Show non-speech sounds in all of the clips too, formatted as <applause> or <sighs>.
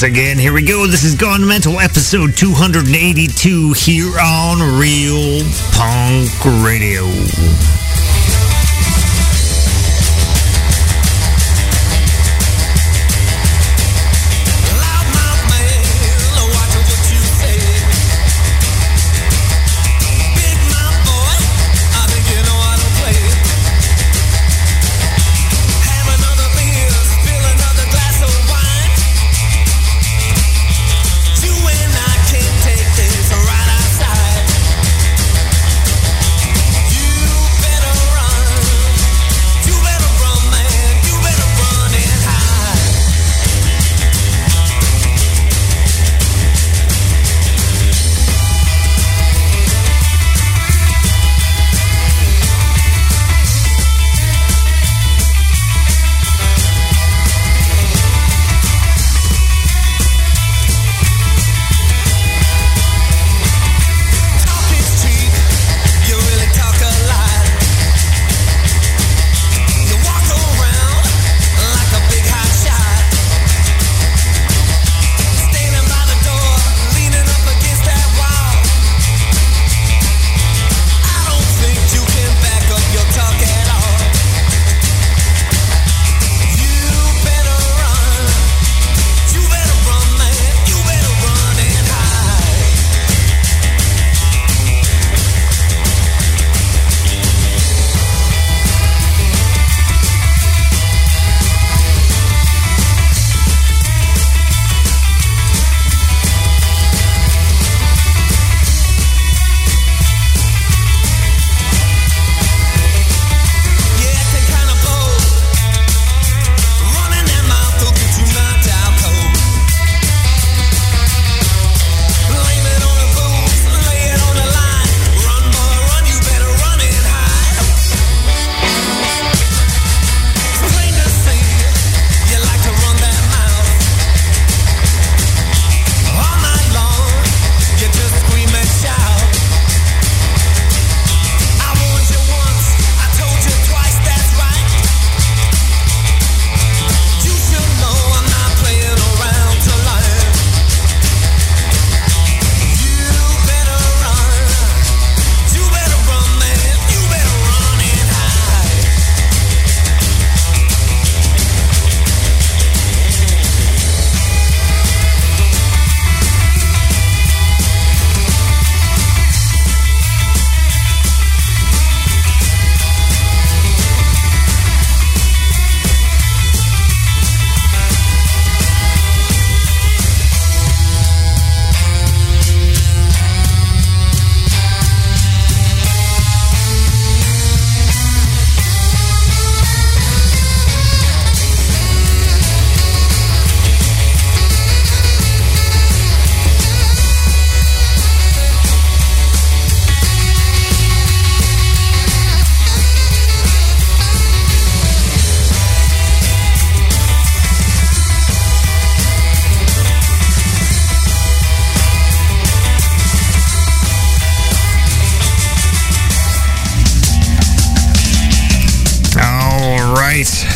once again. Here we go. This is Gone Mental, episode 282 here on Real Punk Radio.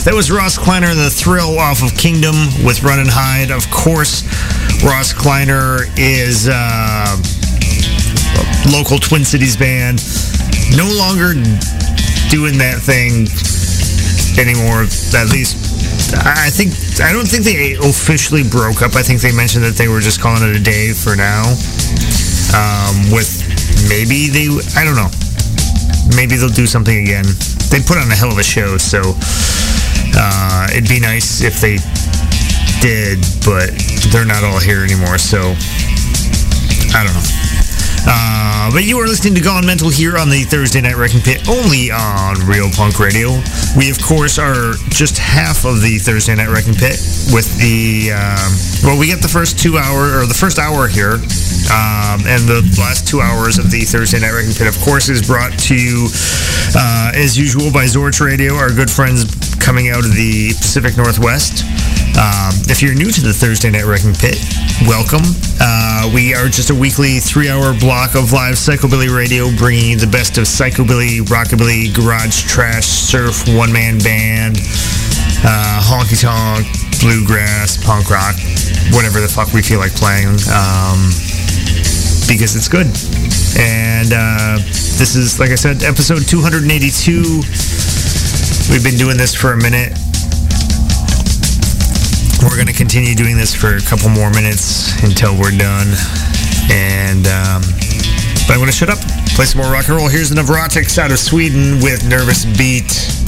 That was Ross Kleiner the Thrill off of Kingdom with Run and Hide. Of course, Ross Kleiner is uh, a local Twin Cities band. No longer doing that thing anymore. At least, I think I don't think they officially broke up. I think they mentioned that they were just calling it a day for now. Um, with maybe they, I don't know. Maybe they'll do something again. They put on a hell of a show, so uh, it'd be nice if they did, but they're not all here anymore, so I don't know. Uh, but you are listening to Gone Mental here on the Thursday Night Wrecking Pit, only on Real Punk Radio. We, of course, are just half of the Thursday Night Wrecking Pit with the, um, well, we get the first two hour, or the first hour here, um, and the last two hours of the Thursday Night Wrecking Pit, of course, is brought to you, uh, as usual, by Zorch Radio, our good friends coming out of the Pacific Northwest. Um, if you're new to the Thursday Night Wrecking Pit, welcome. Uh, we are just a weekly three-hour block of live psychobilly radio, bringing the best of psychobilly, rockabilly, garage trash, surf, one-man band, uh, honky tonk, bluegrass, punk rock, whatever the fuck we feel like playing, um, because it's good. And uh, this is, like I said, episode 282. We've been doing this for a minute. We're going to continue doing this for a couple more minutes until we're done. And, um, but I'm going to shut up, play some more rock and roll. Here's the Neurotics out of Sweden with Nervous Beat.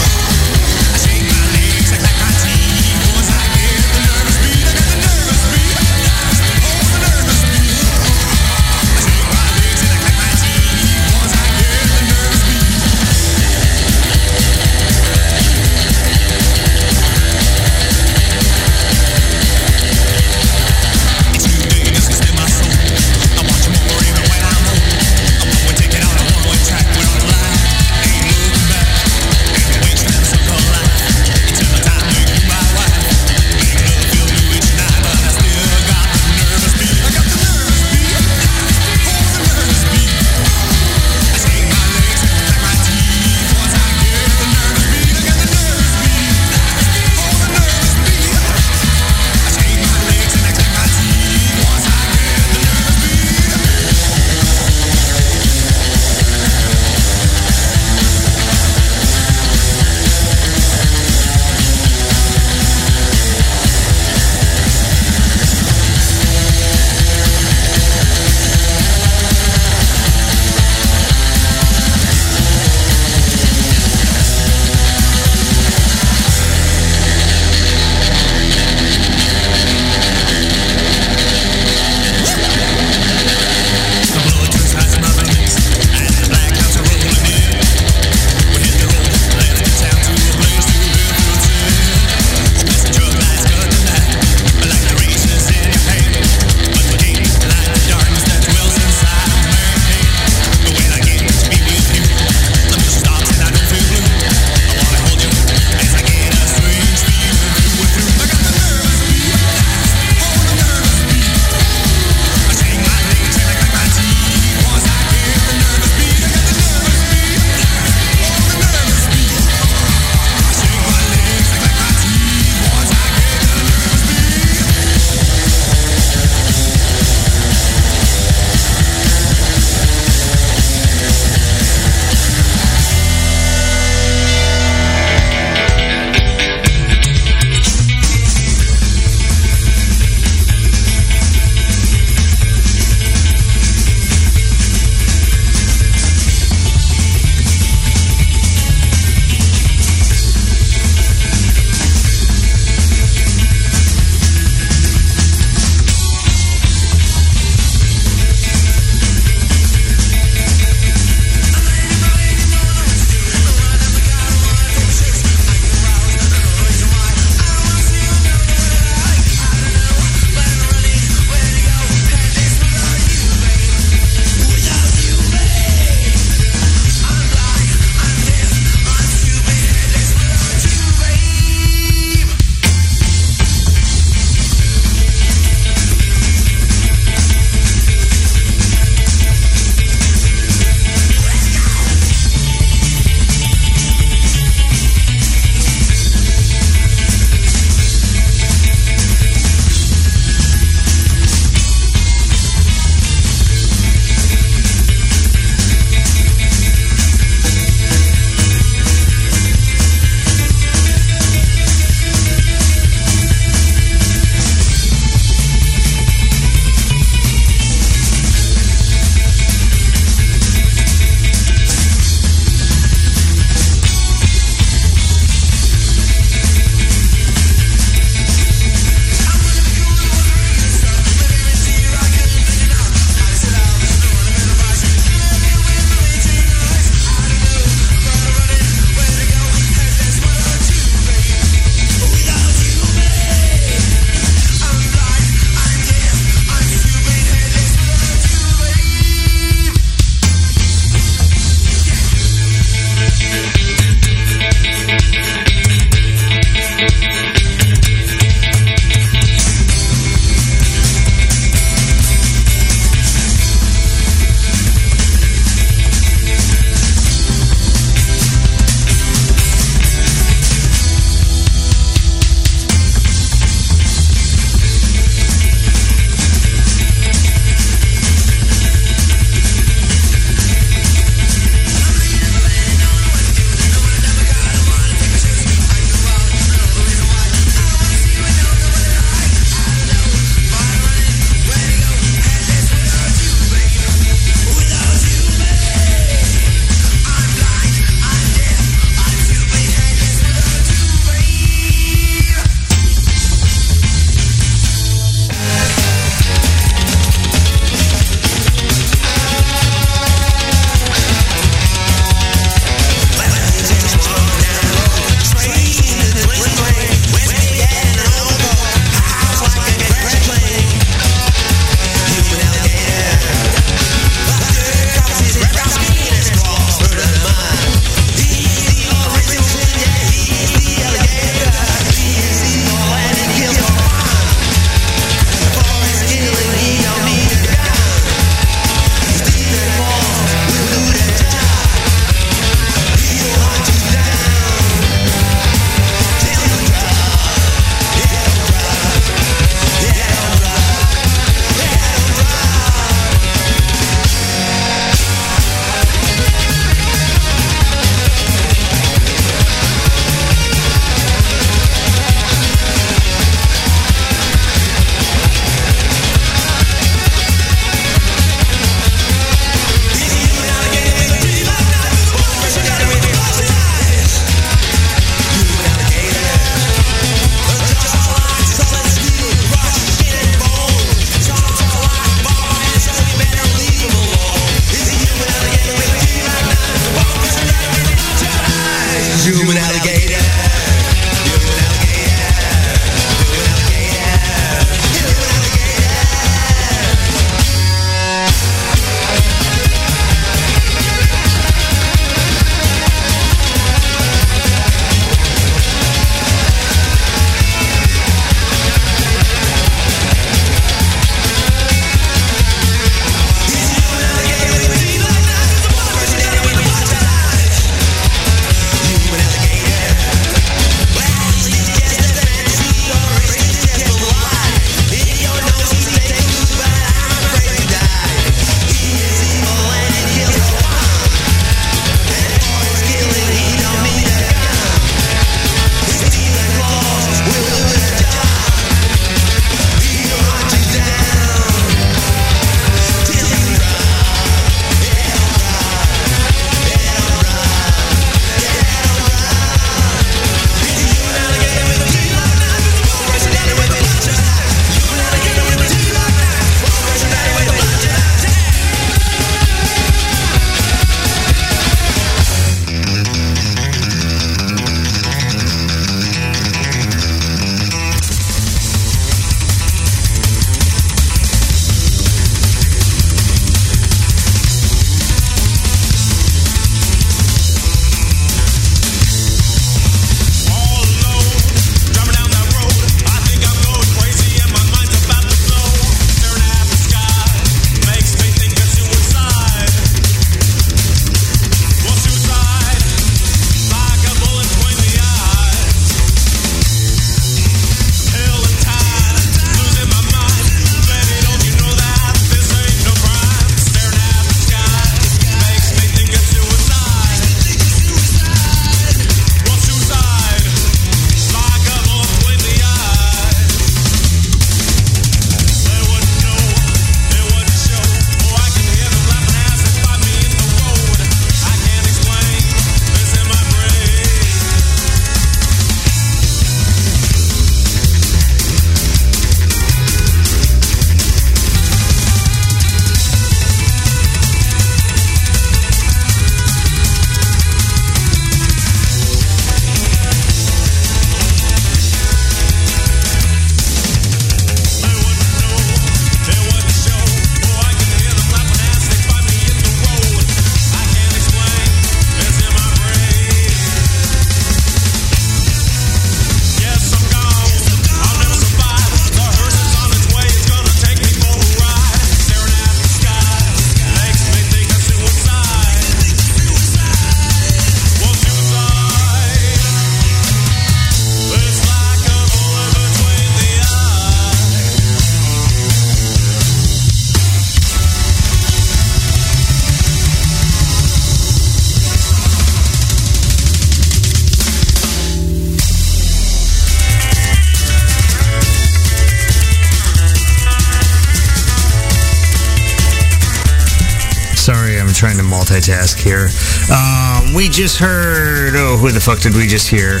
Multitask here. Um, we just heard. Oh, who the fuck did we just hear?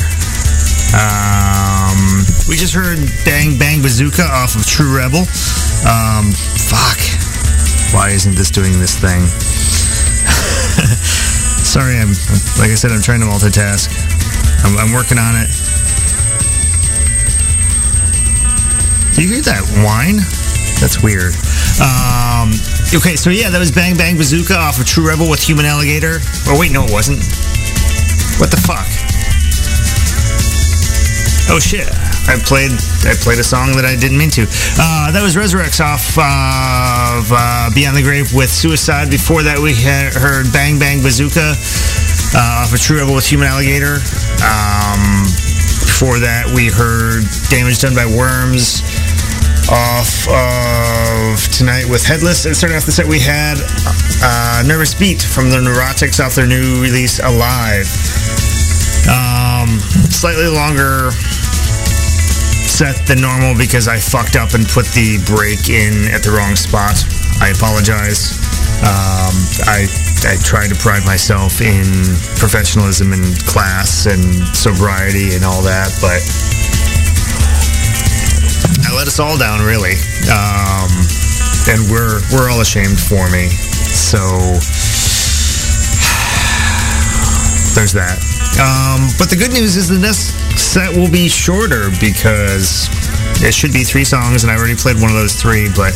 Um, we just heard Bang Bang Bazooka off of True Rebel. Um, fuck. Why isn't this doing this thing? <laughs> Sorry, I'm like I said, I'm trying to multitask. I'm, I'm working on it. Do you hear that whine? That's weird. Um, okay, so yeah, that was Bang Bang Bazooka off of True Rebel with Human Alligator. Oh wait, no, it wasn't. What the fuck? Oh shit! I played I played a song that I didn't mean to. Uh, that was Resurrects off of uh, Beyond the Grave with Suicide. Before that, we heard Bang Bang Bazooka uh, off of True Rebel with Human Alligator. Um, before that, we heard Damage Done by Worms off of Tonight with Headless. And starting off the set, we had uh, Nervous Beat from the Neurotics off their new release Alive. Um, slightly longer set than normal because I fucked up and put the break in at the wrong spot. I apologize. Um, I I try to pride myself in professionalism and class and sobriety and all that, but I let us all down, really. Um, and we're we're all ashamed for me. So <sighs> there's that. Um, but the good news is the next set will be shorter because it should be three songs, and I already played one of those three. But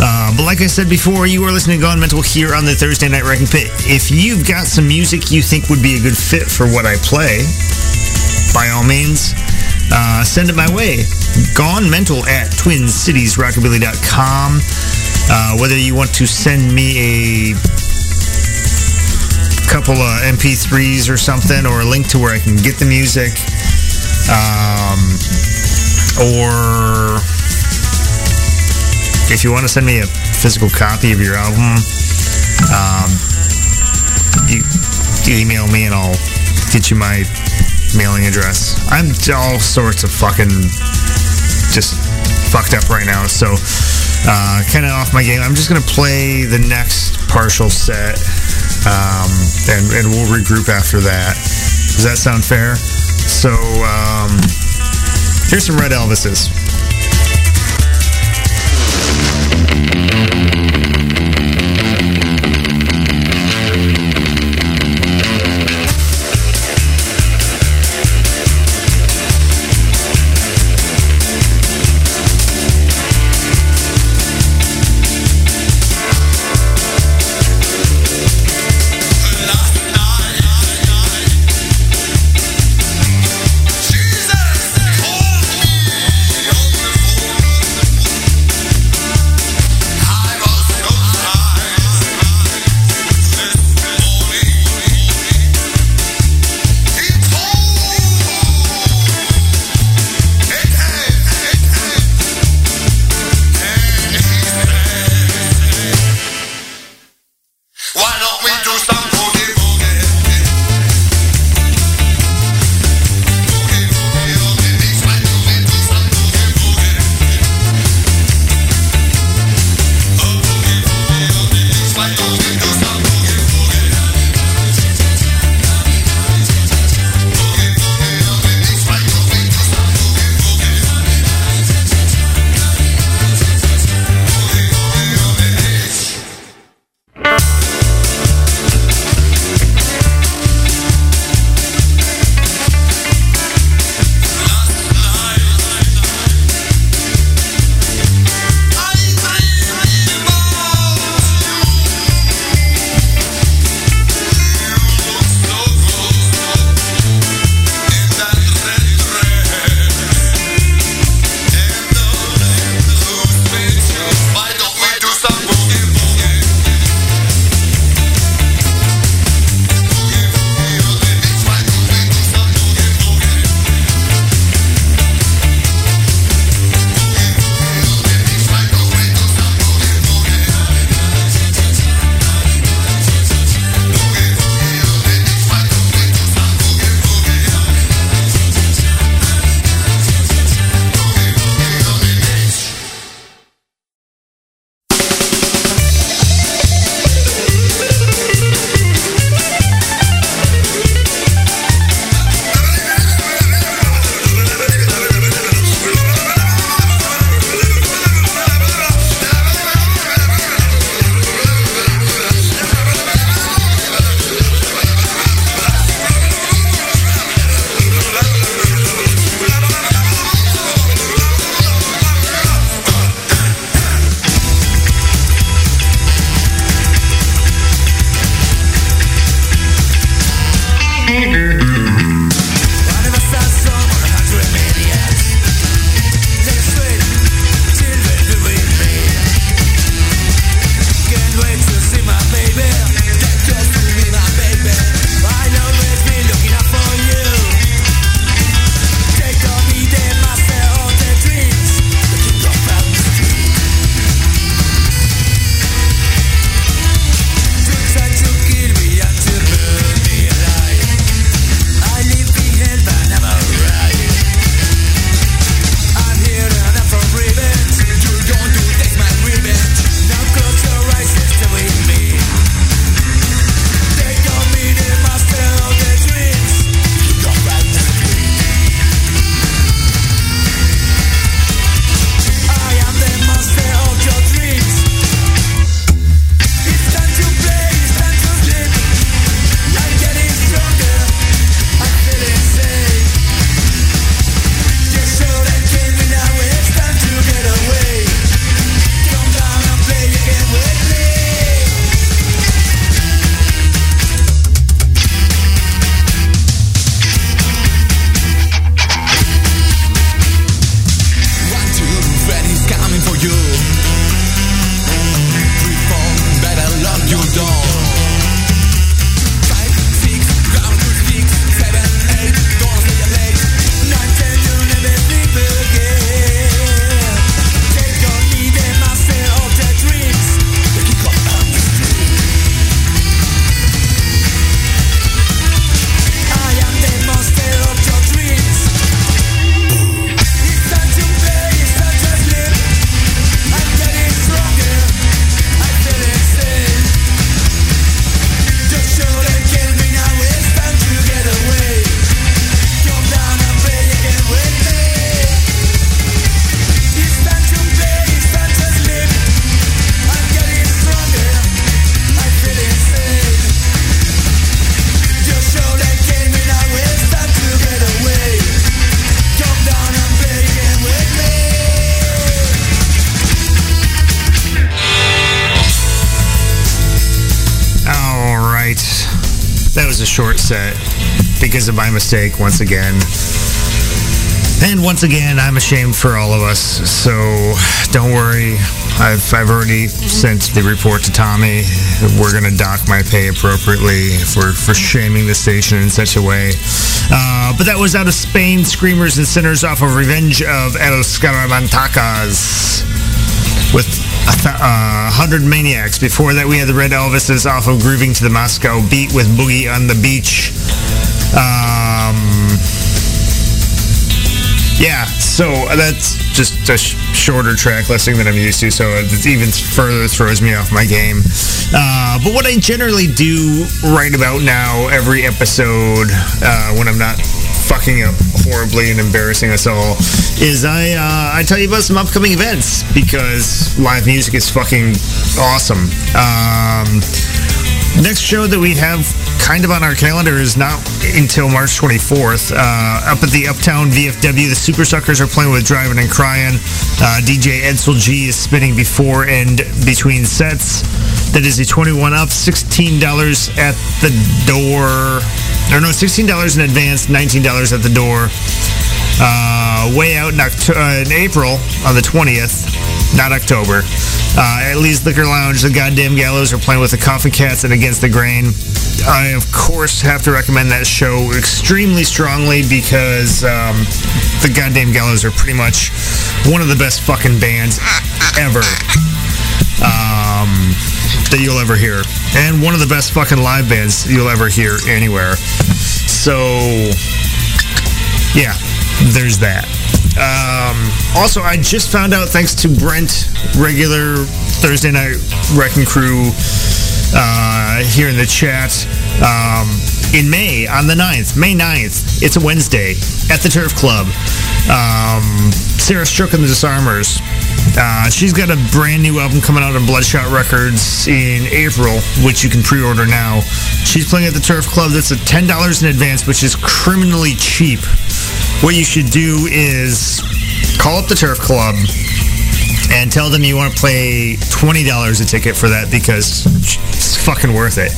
uh, but like I said before, you are listening to Gone Mental here on the Thursday Night Wrecking Pit. If you've got some music you think would be a good fit for what I play, by all means, uh, send it my way. Gone Mental at TwinCitiesRockabilly.com. Uh, whether you want to send me a couple of MP3s or something, or a link to where I can get the music, um, or if you want to send me a physical copy of your album, um, you, you email me and I'll get you my mailing address. I'm all sorts of fucking just fucked up right now, so uh, kind of off my game. I'm just gonna play the next partial set, um, and and we'll regroup after that. Does that sound fair? So um, here's some Red Elvises. you. Was a short set because of my mistake once again. And once again, I'm ashamed for all of us. So don't worry. I've, I've already sent the report to Tommy. We're going to dock my pay appropriately for, for shaming the station in such a way. Uh, but that was out of Spain, Screamers and Sinners off of Revenge of El Scaramantacas 100 Maniacs. Before that, we had the Red Elvises off of Grooving to the Moscow Beat with Boogie on the Beach. Um, yeah, so that's just a sh- shorter track listing than I'm used to, so it even further throws me off my game. Uh, but what I generally do right about now, every episode, uh, when I'm not fucking up horribly and embarrassing us all, is I uh, I tell you about some upcoming events because live music is fucking awesome. Um, next show that we have kind of on our calendar is not until March 24th. Uh, up at the Uptown VFW, the Supersuckers are playing with Driving and Crying. Uh, DJ Edsel G is spinning before and between sets. That is a 21 up, $16 at the door. Or no, $16 in advance, $19 at the door. Uh, way out in, Octo- uh, in April on the 20th, not October. Uh, at Lee's Liquor Lounge, the Goddamn Gallows are playing with the Coffee Cats and Against the Grain. I, of course, have to recommend that show extremely strongly because um, the Goddamn Gallows are pretty much one of the best fucking bands ever um, that you'll ever hear. And one of the best fucking live bands you'll ever hear anywhere. So, yeah, there's that. Um, also, I just found out, thanks to Brent, regular Thursday night wrecking crew uh, here in the chat, um, in May, on the 9th, May 9th, it's a Wednesday at the Turf Club. Um, Sarah Shook and the Disarmers. Uh, she's got a brand new album coming out on Bloodshot Records in April, which you can pre-order now. She's playing at the Turf Club. That's at ten dollars in advance, which is criminally cheap. What you should do is call up the Turf Club and tell them you want to play twenty dollars a ticket for that because it's fucking worth it.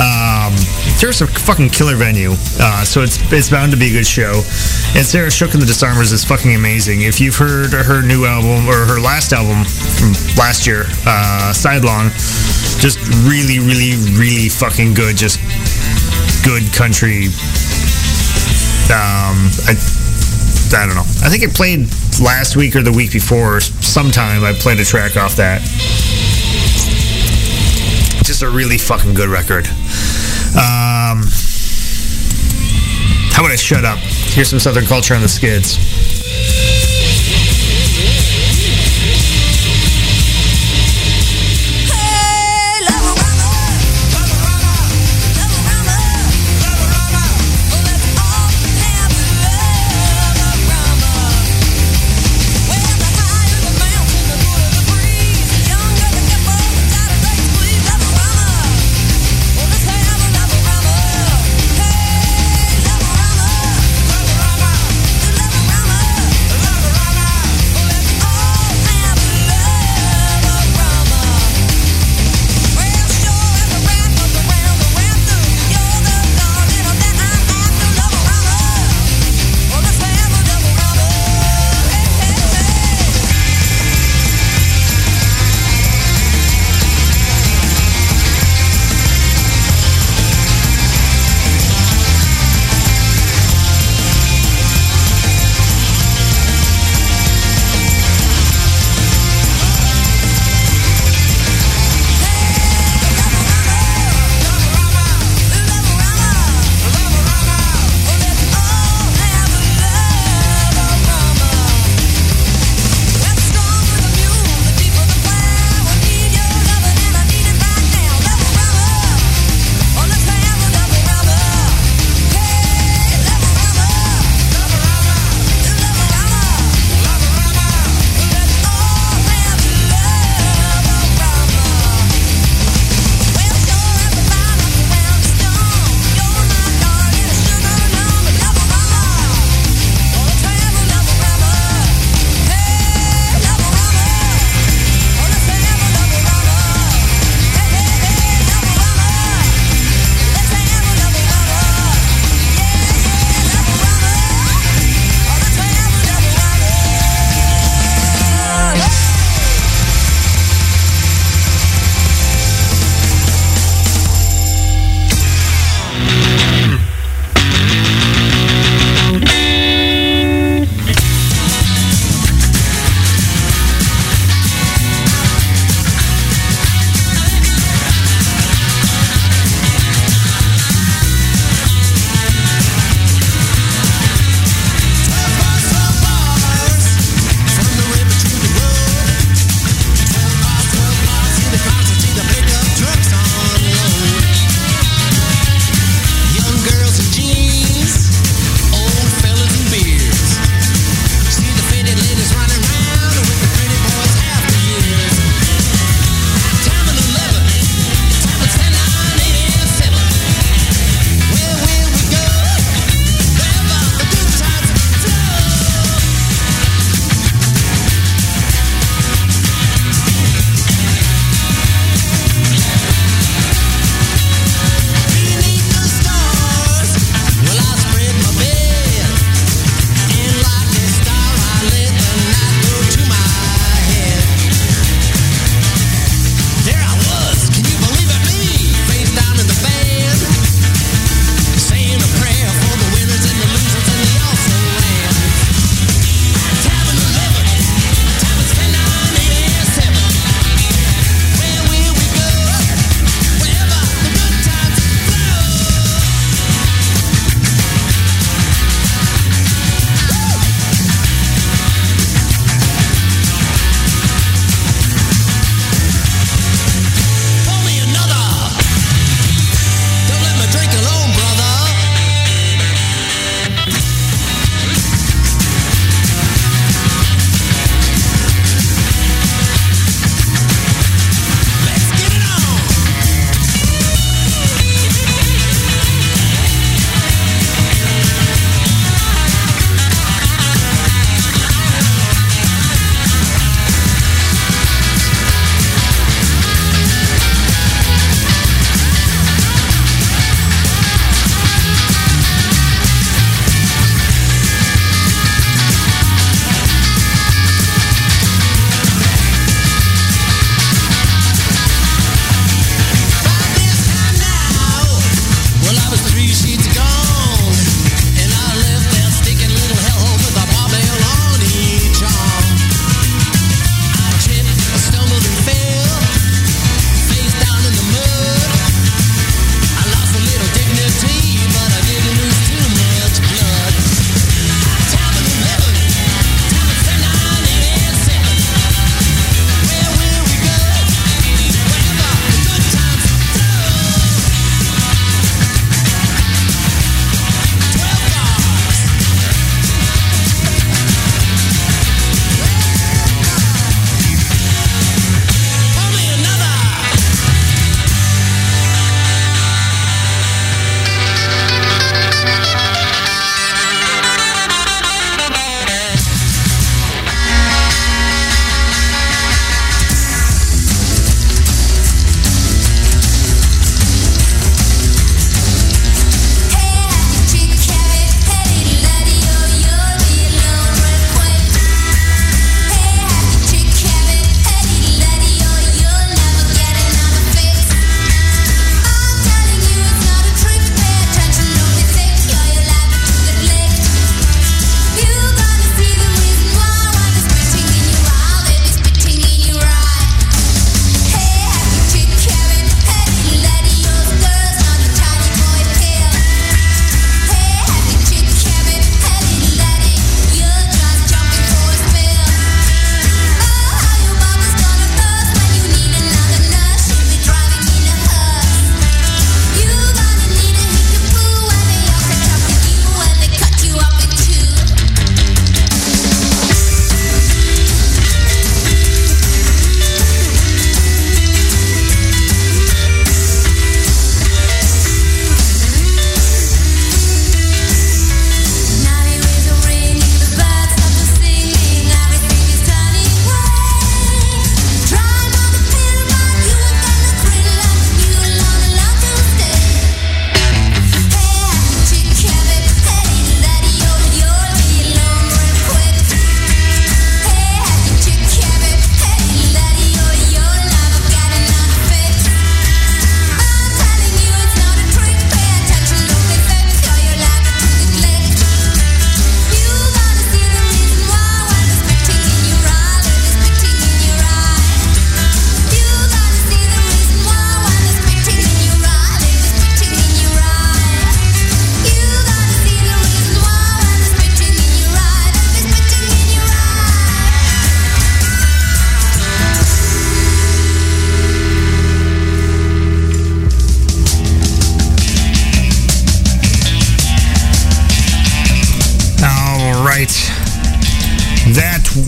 Um, Sarah's a fucking killer venue, uh, so it's it's bound to be a good show. And Sarah Shook and the Disarmers is fucking amazing. If you've heard her new album or her last album from last year, uh, Sidelong, just really, really, really fucking good. Just good country. Um, I I don't know. I think it played last week or the week before. Sometime I played a track off that. Just a really fucking good record. Um, how about I shut up? Here's some Southern culture on the skids.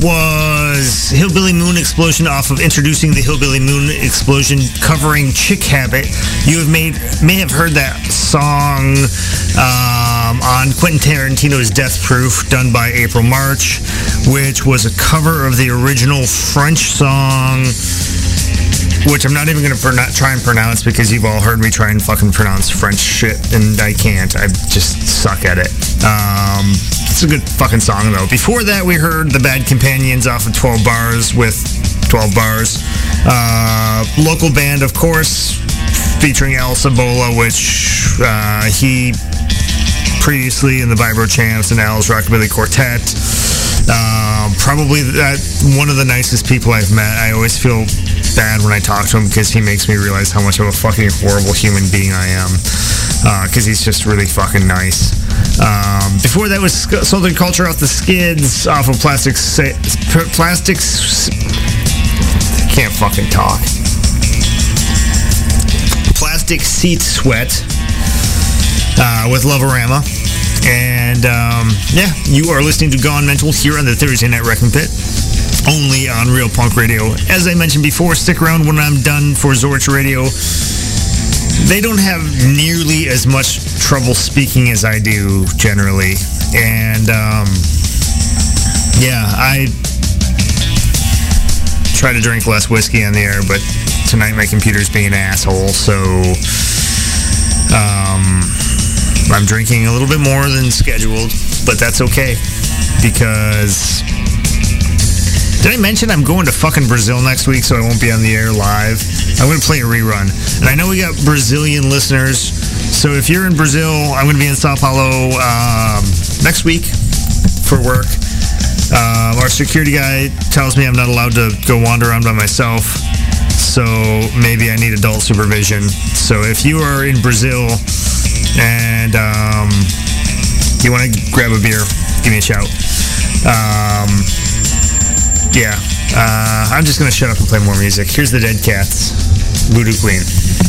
Was Hillbilly Moon Explosion off of Introducing the Hillbilly Moon Explosion covering Chick Habit. You have made may have heard that song um, on Quentin Tarantino's Death Proof done by April March, which was a cover of the original French song which I'm not even going to not try and pronounce because you've all heard me try and fucking pronounce French shit, and I can't. I just suck at it. Um, it's a good fucking song though. Before that, we heard the Bad Companions off of 12 Bars with 12 Bars. Uh, local band, of course, featuring Al Sabola, which uh, he previously in the Vibro Champs and Al's Rockabilly Quartet. Um, probably that one of the nicest people I've met. I always feel bad when I talk to him because he makes me realize how much of a fucking horrible human being I am. Because uh, he's just really fucking nice. Um, before that was Southern Culture off the Skids off of Plastic Plastics. Can't fucking talk. Plastic Seat Sweat uh, with Loverama. And um, yeah, you are listening to Gone Mental here on the Thursday Night Wrecking Pit only on Real Punk Radio. As I mentioned before, stick around when I'm done for Zorch Radio. They don't have nearly as much trouble speaking as I do generally. And um, yeah, I try to drink less whiskey on the air, but tonight my computer's being an asshole, so um, I'm drinking a little bit more than scheduled, but that's okay because did I mention I'm going to fucking Brazil next week, so I won't be on the air live? I'm going to play a rerun. And I know we got Brazilian listeners, so if you're in Brazil, I'm going to be in Sao Paulo um, next week for work. Uh, our security guy tells me I'm not allowed to go wander around by myself, so maybe I need adult supervision. So if you are in Brazil and um, you want to grab a beer, give me a shout. Yeah. Uh, I'm just going to shut up and play more music. Here's the Dead Cats, Voodoo Queen.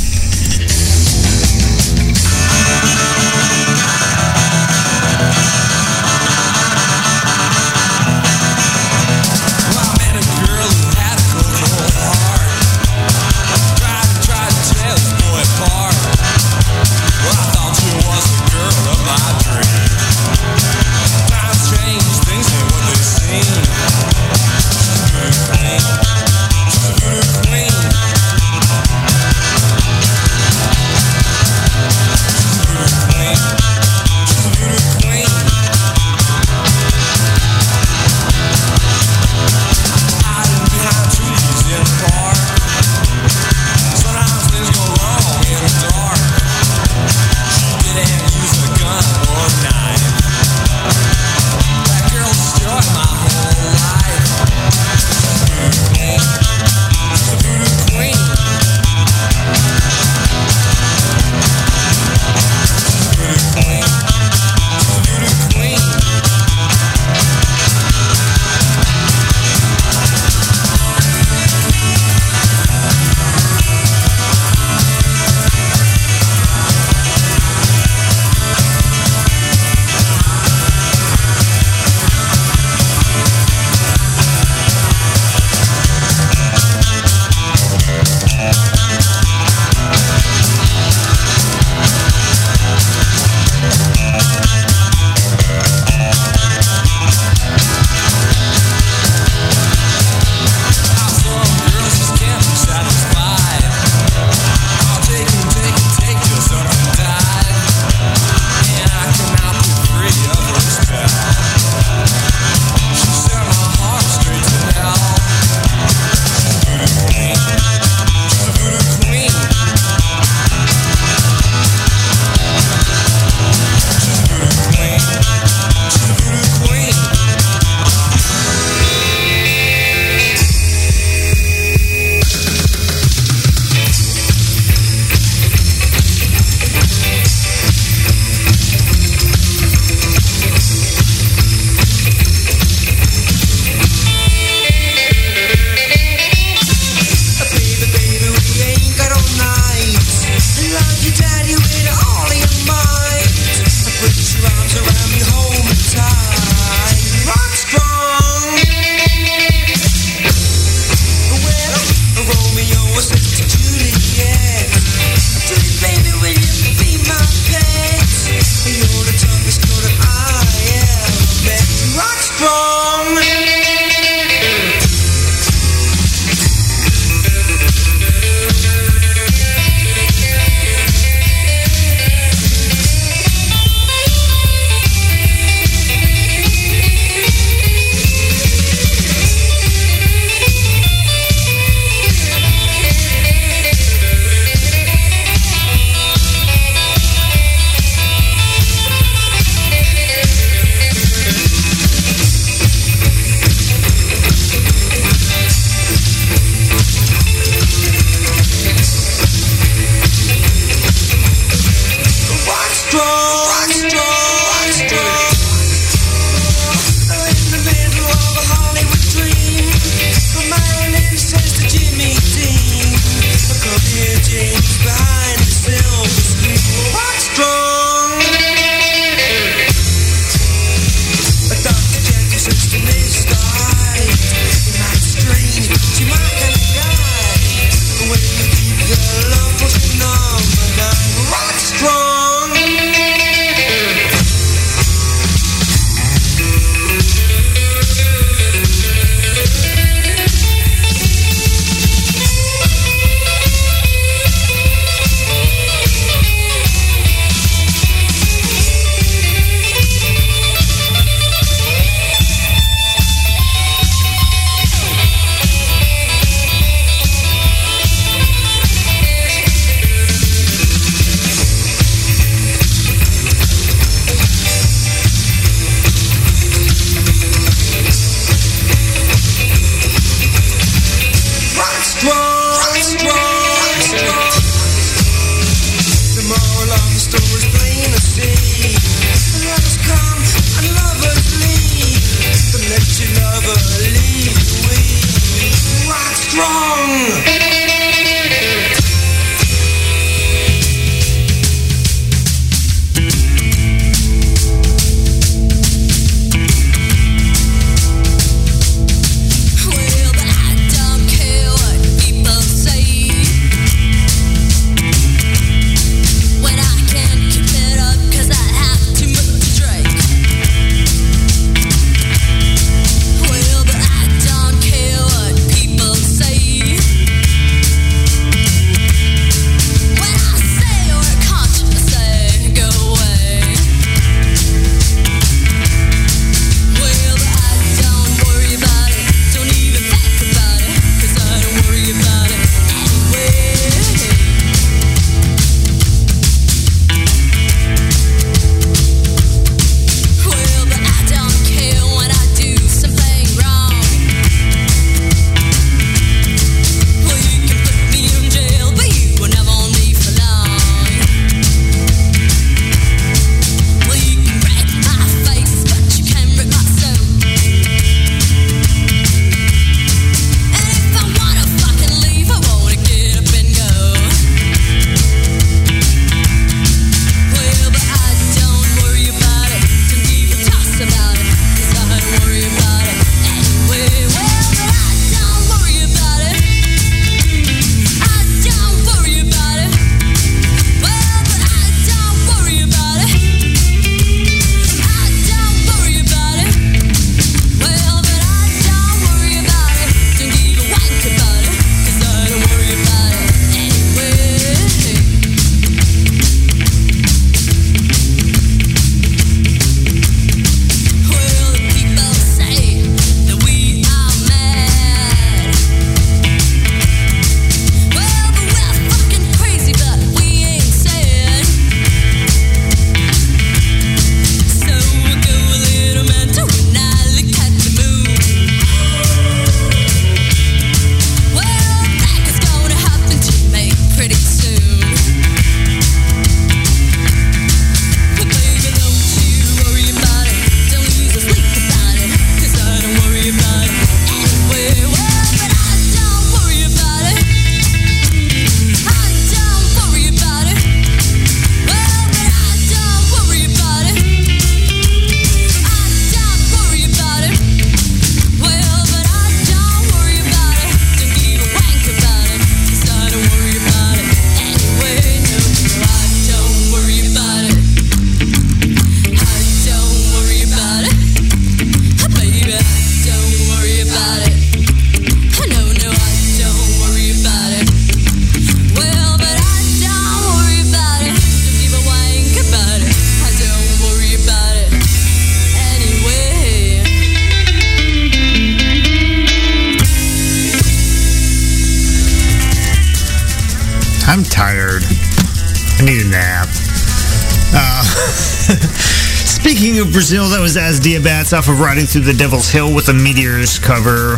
Brazil, that was As Diabats off of Riding Through the Devil's Hill with a Meteors cover.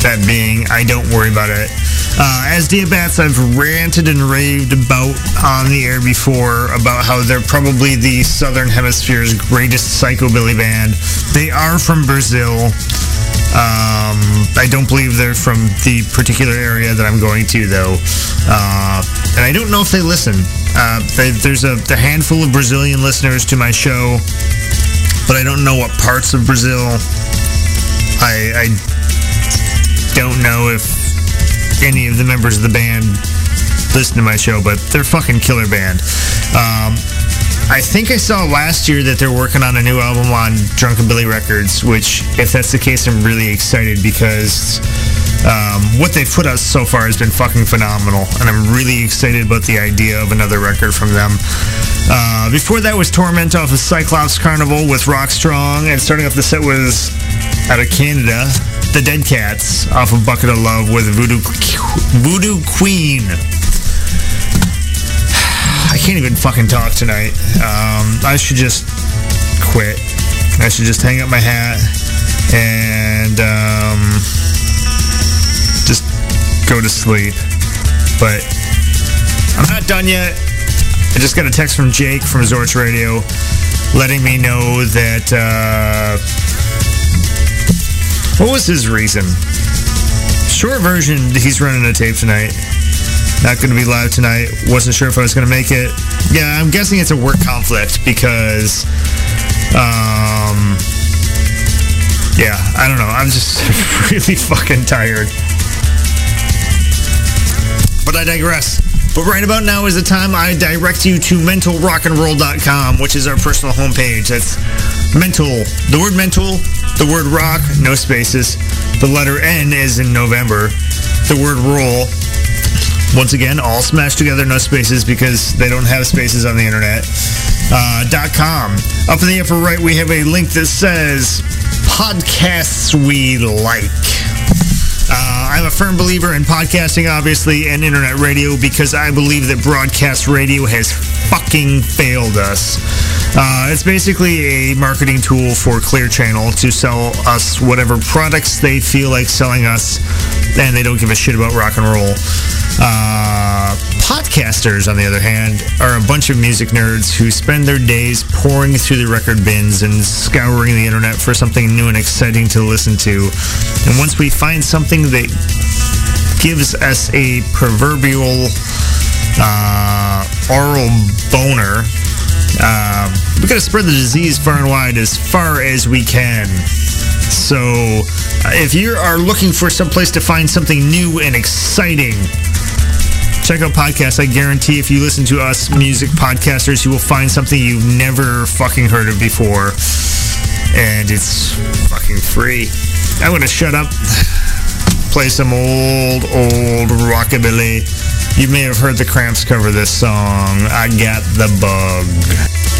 That being I Don't Worry About It. Uh, as Diabats, I've ranted and raved about on the air before about how they're probably the Southern Hemisphere's greatest psychobilly band. They are from Brazil. Um, I don't believe they're from the particular area that I'm going to, though. Uh, and I don't know if they listen. Uh, they, there's a, a handful of Brazilian listeners to my show but I don't know what parts of Brazil. I, I don't know if any of the members of the band listen to my show, but they're fucking killer band. Um, I think I saw last year that they're working on a new album on Drunkabilly Records, which, if that's the case, I'm really excited because um, what they've put out so far has been fucking phenomenal, and I'm really excited about the idea of another record from them. Uh, before that was Torment off of Psyclops Carnival with Rock Strong, and starting off the set was out of Canada, the Dead Cats off of Bucket of Love with Voodoo Voodoo Queen. <sighs> I can't even fucking talk tonight. Um, I should just quit. I should just hang up my hat and um, go to sleep. But I'm not done yet. I just got a text from Jake from Zorch Radio letting me know that, uh, what was his reason? Short version, he's running a tape tonight. Not going to be live tonight. Wasn't sure if I was going to make it. Yeah, I'm guessing it's a work conflict because, um, yeah, I don't know. I'm just <laughs> really fucking tired. But I digress. But right about now is the time I direct you to mentalrocknroll.com, which is our personal homepage. That's mental, the word mental, the word rock, no spaces. The letter N is in November. The word roll, once again, all smashed together, no spaces because they don't have spaces on the internet. Uh, .com. Up in the upper right, we have a link that says podcasts we like. Uh, I'm a firm believer in podcasting, obviously, and internet radio because I believe that broadcast radio has fucking failed us. Uh, it's basically a marketing tool for Clear Channel to sell us whatever products they feel like selling us, and they don't give a shit about rock and roll. Uh, podcasters, on the other hand, are a bunch of music nerds who spend their days pouring through the record bins and scouring the internet for something new and exciting to listen to. And once we find something that gives us a proverbial uh, oral boner, uh, we gotta spread the disease far and wide as far as we can. So, uh, if you are looking for some place to find something new and exciting, check out podcasts. I guarantee if you listen to us music podcasters, you will find something you've never fucking heard of before. And it's fucking free. I'm gonna shut up. Play some old, old rockabilly. You may have heard the Cramps cover this song. I got the bug.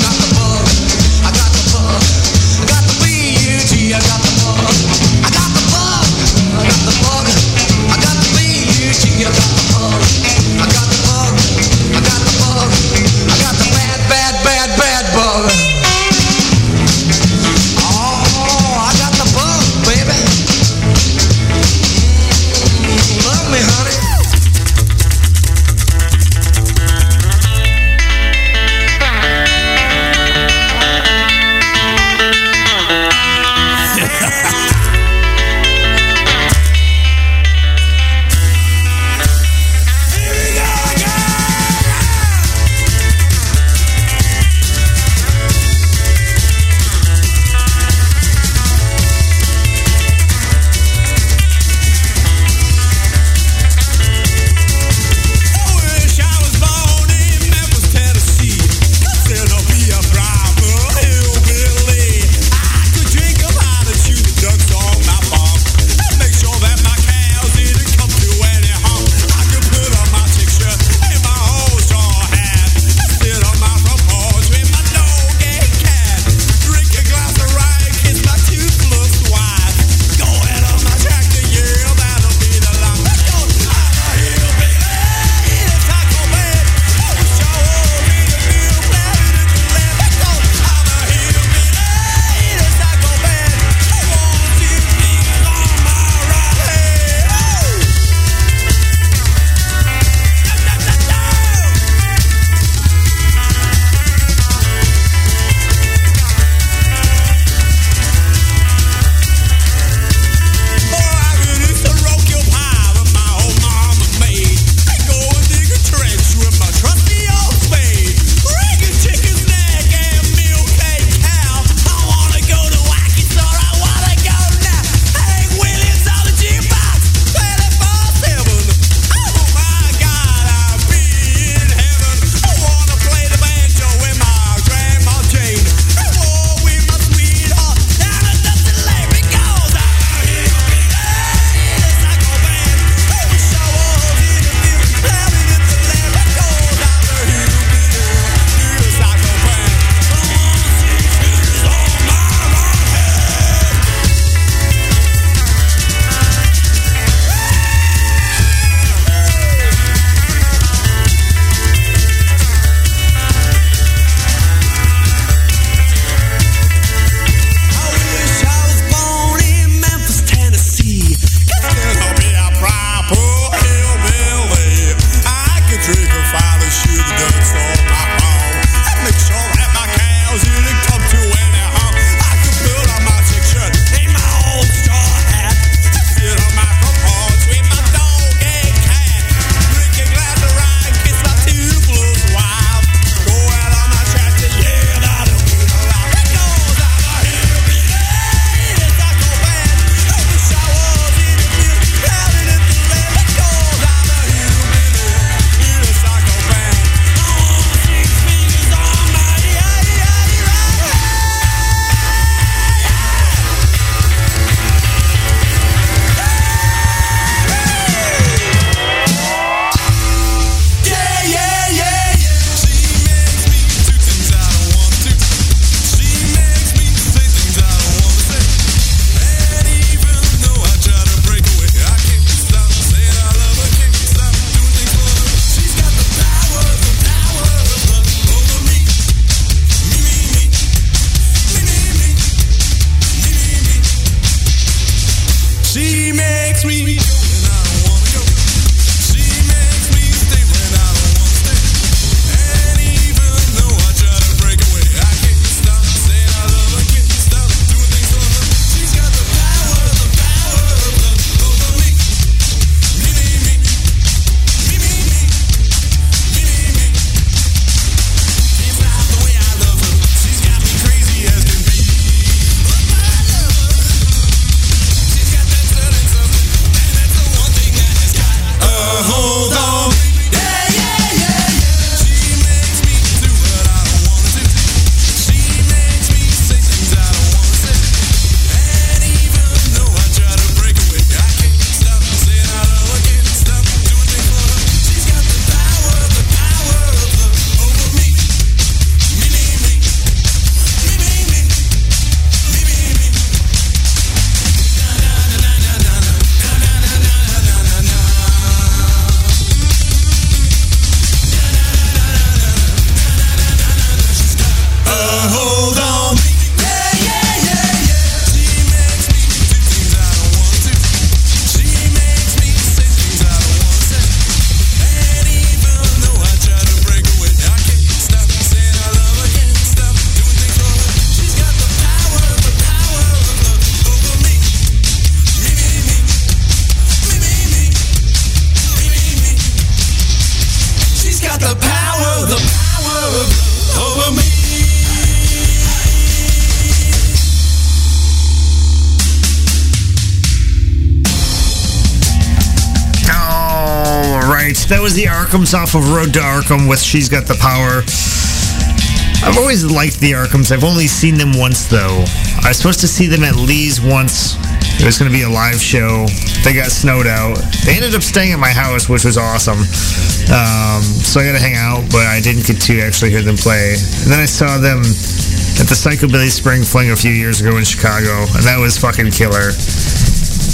not the boss. That was the Arkhams off of Road to Arkham with She's Got the Power. I've always liked the Arkhams. I've only seen them once though. I was supposed to see them at Lee's once. It was going to be a live show. They got snowed out. They ended up staying at my house, which was awesome. Um, so I got to hang out, but I didn't get to actually hear them play. And then I saw them at the Psychobilly Spring Fling a few years ago in Chicago, and that was fucking killer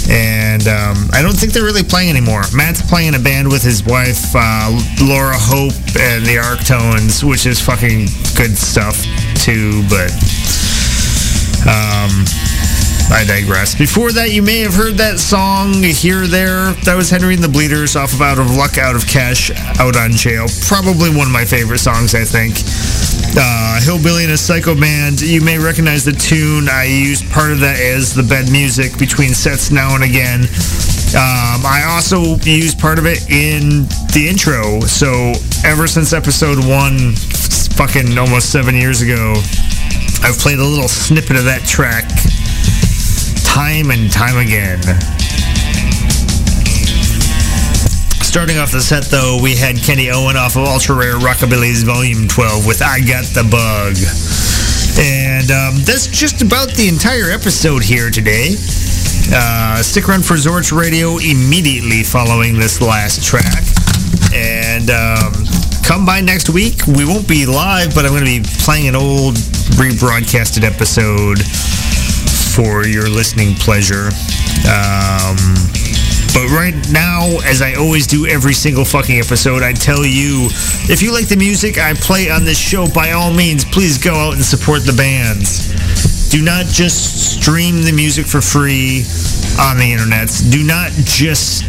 and um, I don't think they're really playing anymore. Matt's playing a band with his wife, uh, Lara Hope, and the Ark-Tones, which is fucking good stuff too. But um, I digress. Before that, you may have heard that song here there. That was Henry and the Bleeders off of Out of Luck, Out of Cash, Out on Jail. Probably one of my favorite songs, I think. Uh, Hillbilly and a Psycho Band. You may recognize the tune. I use part of that as the bed music between sets now and again. Um, I also used part of it in the intro. So ever since episode one, fucking almost seven years ago, I've played a little snippet of that track time and time again. Starting off the set, though, we had Kenny Owen off of Ultra Rare Rockabilly's Volume 12 with I Got the Bug. And um, that's just about the entire episode here today. Uh, stick around for Zorch Radio immediately following this last track. And um, come by next week. We won't be live, but I'm going to be playing an old rebroadcasted episode for your listening pleasure. Um, but right now, as I always do every single fucking episode, I tell you, if you like the music I play on this show, by all means, please go out and support the bands. Do not just stream the music for free on the internet. Do not just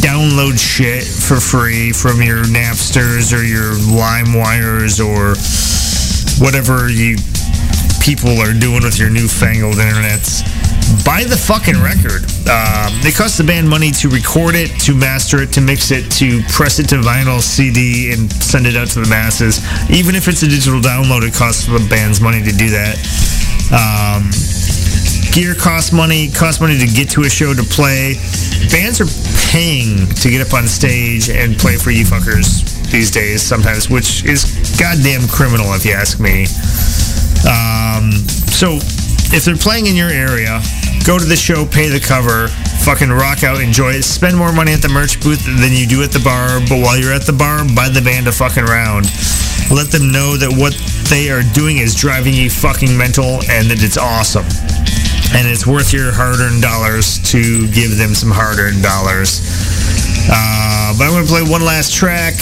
download shit for free from your Napsters or your LimeWires or whatever you people are doing with your newfangled internets. Buy the fucking record. Um, it costs the band money to record it, to master it, to mix it, to press it to vinyl, CD, and send it out to the masses. Even if it's a digital download, it costs the band's money to do that. Um, gear costs money, costs money to get to a show to play. Bands are paying to get up on stage and play for you fuckers these days sometimes, which is goddamn criminal if you ask me. Um, so if they're playing in your area, go to the show, pay the cover, fucking rock out, enjoy it. Spend more money at the merch booth than you do at the bar, but while you're at the bar, buy the band a fucking round. Let them know that what they are doing is driving you fucking mental and that it's awesome. And it's worth your hard-earned dollars to give them some hard-earned dollars. Uh, but I'm going to play one last track,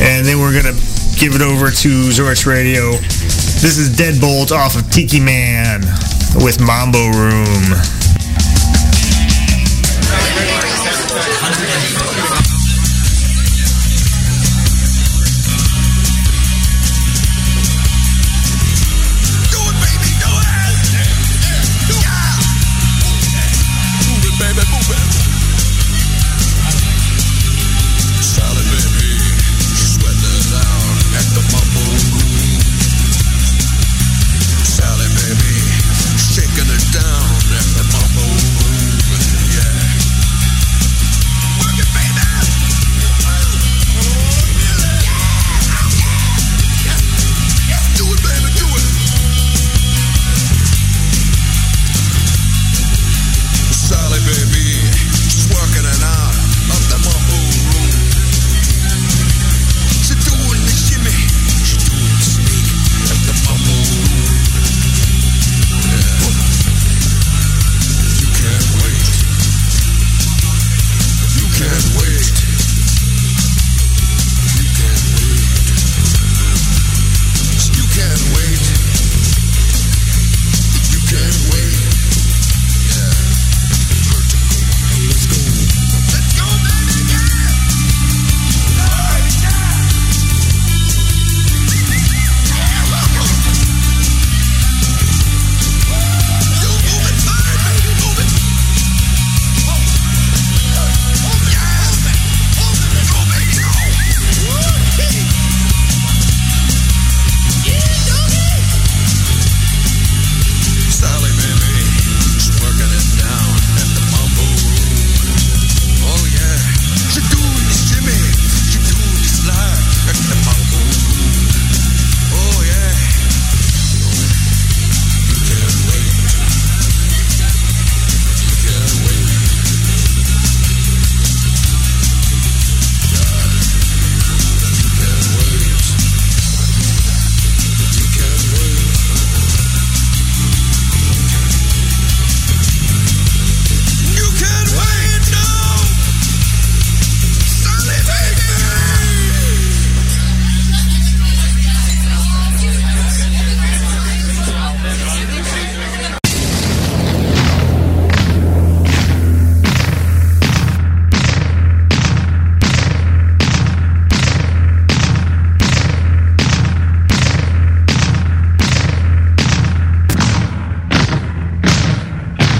and then we're going to give it over to Zorch Radio. This is Deadbolt off of Tiki Man with Mambo Room.